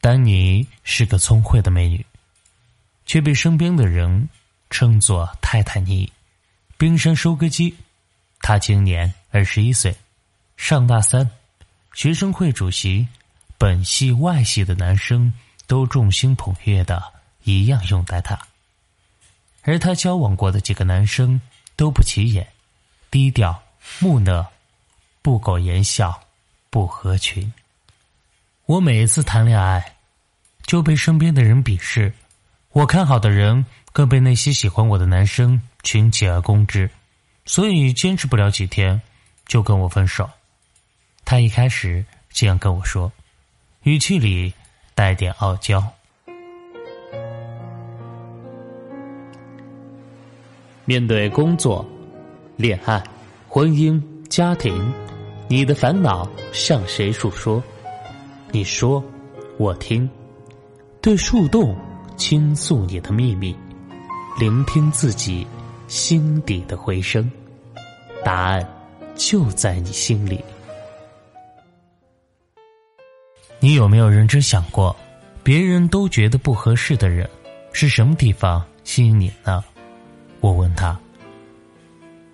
丹尼是个聪慧的美女，却被身边的人称作泰坦尼。冰山收割机。她今年二十一岁，上大三，学生会主席。本系外系的男生都众星捧月的，一样拥戴她。而她交往过的几个男生都不起眼，低调木讷，不苟言笑，不合群。我每一次谈恋爱，就被身边的人鄙视；我看好的人，更被那些喜欢我的男生群起而攻之，所以坚持不了几天，就跟我分手。他一开始这样跟我说，语气里带点傲娇。面对工作、恋爱、婚姻、家庭，你的烦恼向谁诉说？你说，我听。对树洞倾诉你的秘密，聆听自己心底的回声。答案就在你心里。你有没有认真想过，别人都觉得不合适的人，是什么地方吸引你呢？我问他。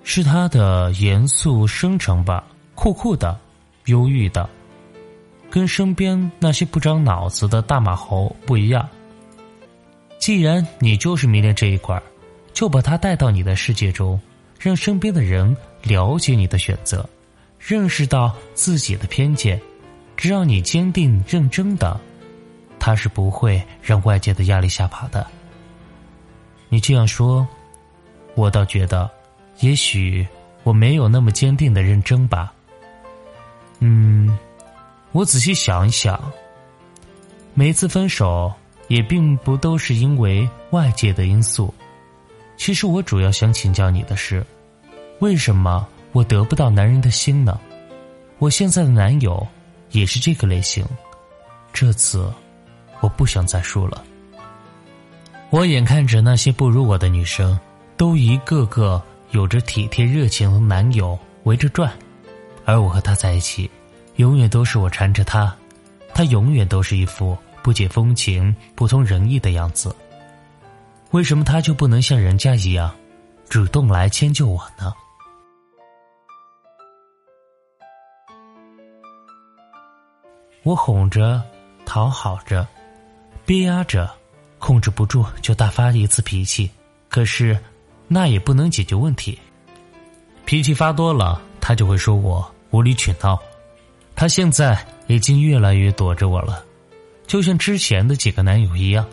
是他的严肃深沉吧，酷酷的，忧郁的。跟身边那些不长脑子的大马猴不一样。既然你就是迷恋这一块儿就把它带到你的世界中，让身边的人了解你的选择，认识到自己的偏见。只要你坚定认真的，他是不会让外界的压力吓跑的。你这样说，我倒觉得，也许我没有那么坚定的认真吧。嗯。我仔细想一想，每次分手也并不都是因为外界的因素。其实我主要想请教你的是，为什么我得不到男人的心呢？我现在的男友也是这个类型。这次我不想再输了。我眼看着那些不如我的女生，都一个个有着体贴热情的男友围着转，而我和他在一起。永远都是我缠着他，他永远都是一副不解风情、不通人意的样子。为什么他就不能像人家一样，主动来迁就我呢？我哄着，讨好着，憋压着，控制不住就大发一次脾气。可是，那也不能解决问题。脾气发多了，他就会说我无理取闹。他现在已经越来越躲着我了，就像之前的几个男友一样。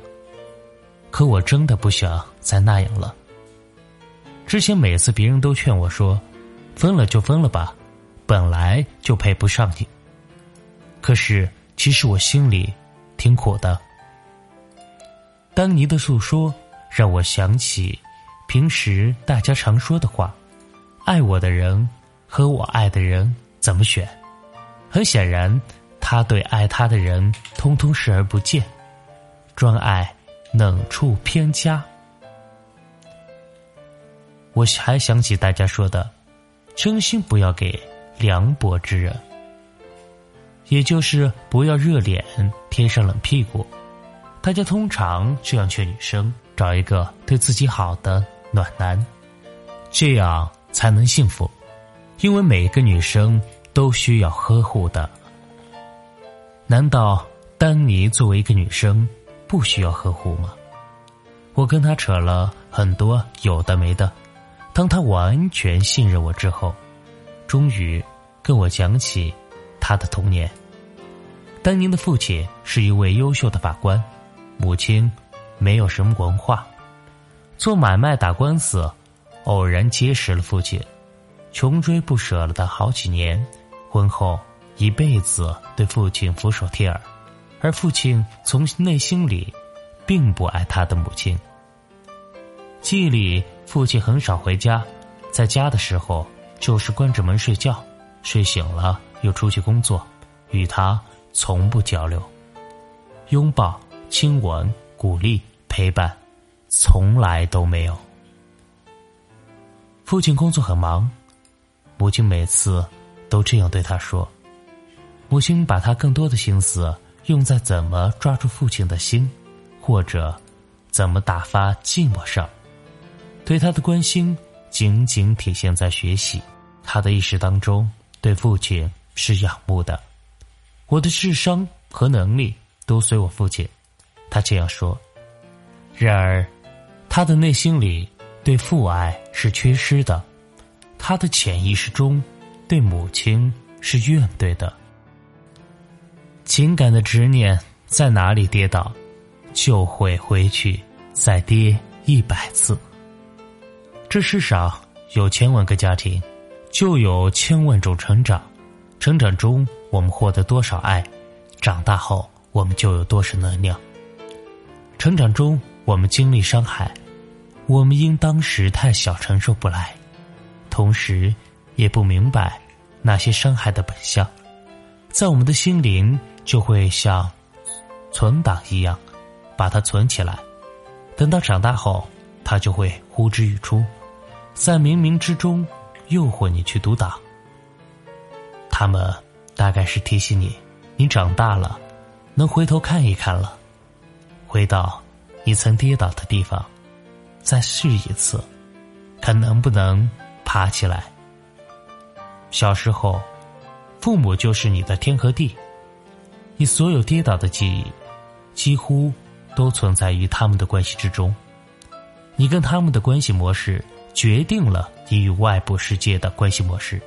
可我真的不想再那样了。之前每次别人都劝我说：“分了就分了吧，本来就配不上你。”可是其实我心里挺苦的。丹尼的诉说让我想起平时大家常说的话：“爱我的人和我爱的人怎么选？”很显然，他对爱他的人通通视而不见，专爱冷处偏佳。我还想起大家说的：“真心不要给凉薄之人，也就是不要热脸贴上冷屁股。”大家通常这样劝女生找一个对自己好的暖男，这样才能幸福，因为每一个女生。都需要呵护的，难道丹尼作为一个女生不需要呵护吗？我跟他扯了很多有的没的，当他完全信任我之后，终于跟我讲起他的童年。丹尼的父亲是一位优秀的法官，母亲没有什么文化，做买卖打官司，偶然结识了父亲，穷追不舍了他好几年。婚后一辈子对父亲俯首帖耳，而父亲从内心里并不爱他的母亲。记忆里，父亲很少回家，在家的时候就是关着门睡觉，睡醒了又出去工作，与他从不交流，拥抱、亲吻、鼓励、陪伴，从来都没有。父亲工作很忙，母亲每次。都这样对他说，母亲把他更多的心思用在怎么抓住父亲的心，或者怎么打发寂寞上。对他的关心仅仅体现在学习。他的意识当中对父亲是仰慕的。我的智商和能力都随我父亲，他这样说。然而，他的内心里对父爱是缺失的，他的潜意识中对母亲是怨怼的。情感的执念在哪里跌倒，就会回去再跌一百次。这世上有千万个家庭，就有千万种成长。成长中我们获得多少爱，长大后我们就有多少能量。成长中我们经历伤害，我们因当时太小承受不来，同时也不明白那些伤害的本相，在我们的心灵。就会像存档一样，把它存起来。等到长大后，它就会呼之欲出，在冥冥之中诱惑你去读档。他们大概是提醒你，你长大了，能回头看一看了，回到你曾跌倒的地方，再试一次，看能不能爬起来。小时候，父母就是你的天和地。你所有跌倒的记忆，几乎都存在于他们的关系之中。你跟他们的关系模式，决定了你与外部世界的关系模式。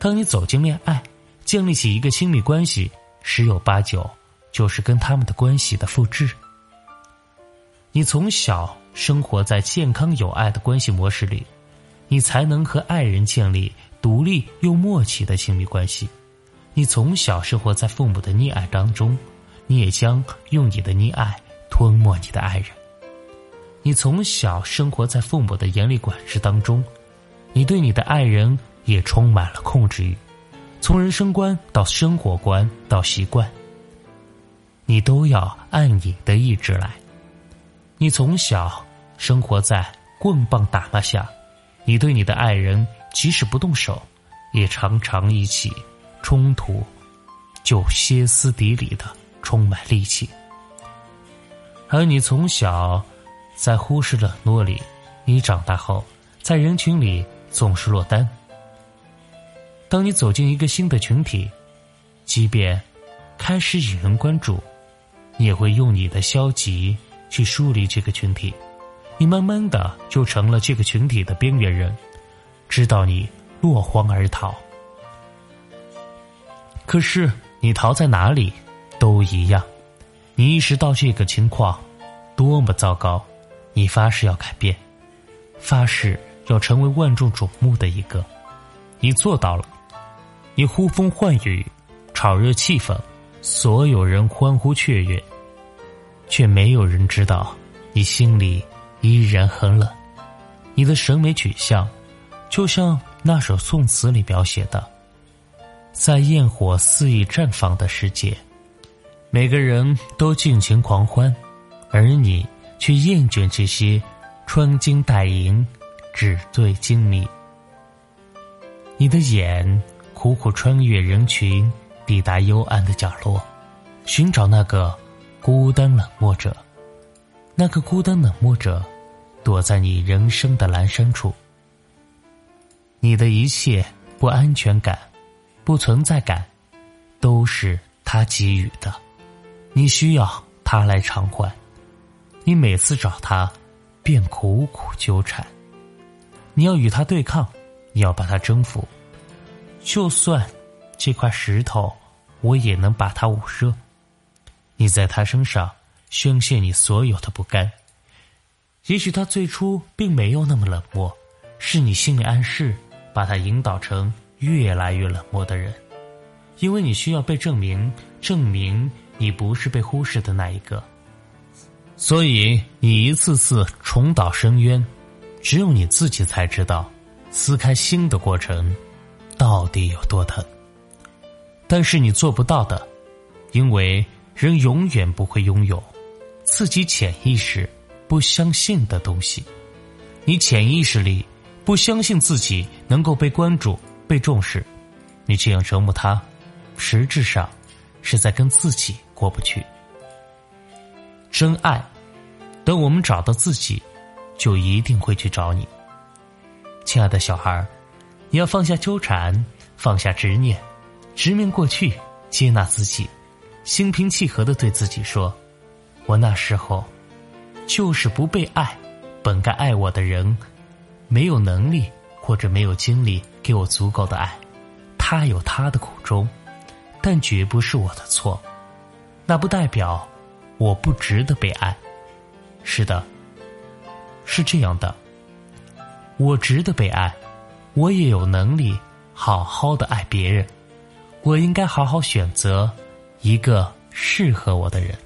当你走进恋爱，建立起一个亲密关系，十有八九就是跟他们的关系的复制。你从小生活在健康有爱的关系模式里，你才能和爱人建立独立又默契的亲密关系。你从小生活在父母的溺爱当中，你也将用你的溺爱吞没你的爱人。你从小生活在父母的严厉管制当中，你对你的爱人也充满了控制欲。从人生观到生活观到习惯，你都要按你的意志来。你从小生活在棍棒打骂下，你对你的爱人即使不动手，也常常一起。冲突就歇斯底里的充满戾气，而你从小在忽视冷落里，你长大后在人群里总是落单。当你走进一个新的群体，即便开始引人关注，你也会用你的消极去疏离这个群体，你慢慢的就成了这个群体的边缘人，知道你落荒而逃。可是你逃在哪里，都一样。你意识到这个情况多么糟糕，你发誓要改变，发誓要成为万众瞩目的一个。你做到了，你呼风唤雨，炒热气氛，所有人欢呼雀跃，却没有人知道你心里依然很冷。你的审美取向，就像那首宋词里描写的。在焰火肆意绽放的世界，每个人都尽情狂欢，而你却厌倦这些穿金戴银、纸醉金迷。你的眼苦苦穿越人群，抵达幽暗的角落，寻找那个孤单冷漠者。那个孤单冷漠者，躲在你人生的阑珊处。你的一切不安全感。不存在感，都是他给予的，你需要他来偿还。你每次找他，便苦苦纠缠。你要与他对抗，你要把他征服。就算这块石头，我也能把它捂热。你在他身上宣泄你所有的不甘。也许他最初并没有那么冷漠，是你心理暗示把他引导成。越来越冷漠的人，因为你需要被证明，证明你不是被忽视的那一个，所以你一次次重蹈深渊，只有你自己才知道撕开心的过程到底有多疼。但是你做不到的，因为人永远不会拥有自己潜意识不相信的东西，你潜意识里不相信自己能够被关注。被重视，你这样折磨他，实质上是在跟自己过。不去。真爱，等我们找到自己，就一定会去找你。亲爱的小孩你要放下纠缠，放下执念，直面过去，接纳自己，心平气和的对自己说：“我那时候就是不被爱，本该爱我的人没有能力或者没有精力给我足够的爱，他有他的苦衷，但绝不是我的错。那不代表我不值得被爱。是的，是这样的。”我值得被爱，我也有能力好好的爱别人。我应该好好选择一个适合我的人。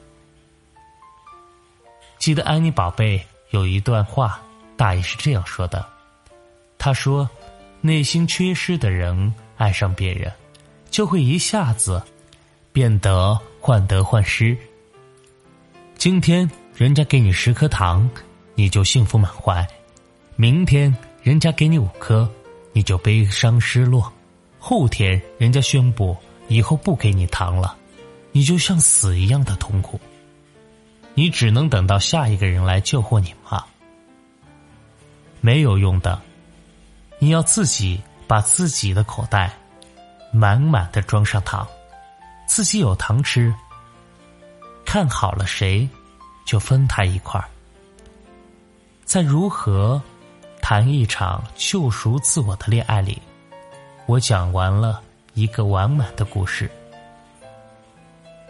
记得安妮宝贝有一段话，大意是这样说的：“他说，内心缺失的人爱上别人，就会一下子变得患得患失。今天人家给你十颗糖，你就幸福满怀。”明天人家给你五颗，你就悲伤失落；后天人家宣布以后不给你糖了，你就像死一样的痛苦。你只能等到下一个人来救活你吗？没有用的，你要自己把自己的口袋满满的装上糖，自己有糖吃。看好了谁，就分他一块儿。在如何？谈一场救赎自我的恋爱里，我讲完了一个完满的故事。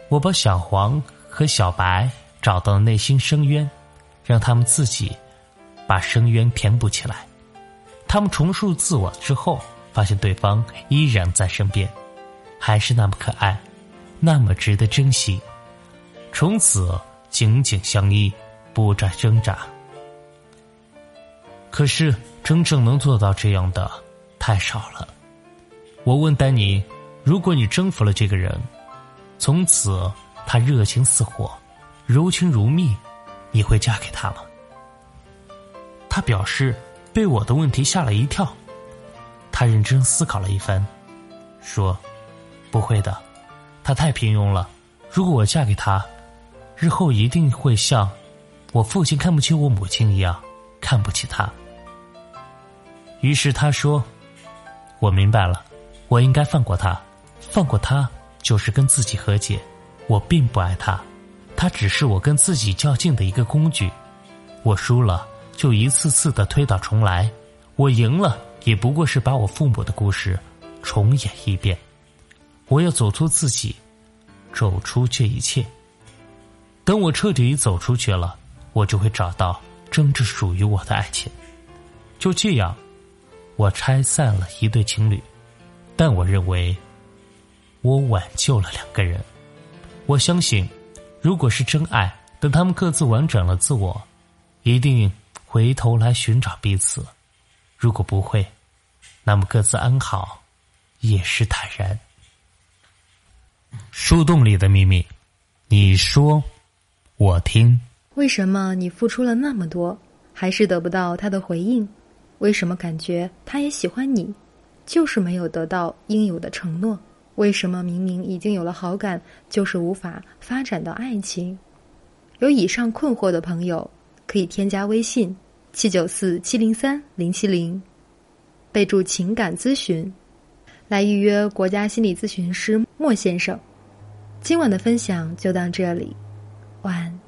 我把小黄和小白找到内心深渊，让他们自己把深渊填补起来。他们重塑自我之后，发现对方依然在身边，还是那么可爱，那么值得珍惜。从此紧紧相依，不再挣扎。可是，真正能做到这样的太少了。我问丹尼：“如果你征服了这个人，从此他热情似火，柔情如蜜，你会嫁给他吗？”他表示被我的问题吓了一跳。他认真思考了一番，说：“不会的，他太平庸了。如果我嫁给他，日后一定会像我父亲看不起我母亲一样。”看不起他，于是他说：“我明白了，我应该放过他。放过他就是跟自己和解。我并不爱他，他只是我跟自己较劲的一个工具。我输了就一次次的推倒重来，我赢了也不过是把我父母的故事重演一遍。我要走出自己，走出这一切。等我彻底走出去了，我就会找到。”真正属于我的爱情，就这样，我拆散了一对情侣，但我认为，我挽救了两个人。我相信，如果是真爱，等他们各自完整了自我，一定回头来寻找彼此；如果不会，那么各自安好，也是坦然。树洞里的秘密，你说，我听。为什么你付出了那么多，还是得不到他的回应？为什么感觉他也喜欢你，就是没有得到应有的承诺？为什么明明已经有了好感，就是无法发展到爱情？有以上困惑的朋友，可以添加微信七九四七零三零七零，备注情感咨询，来预约国家心理咨询师莫先生。今晚的分享就到这里，晚安。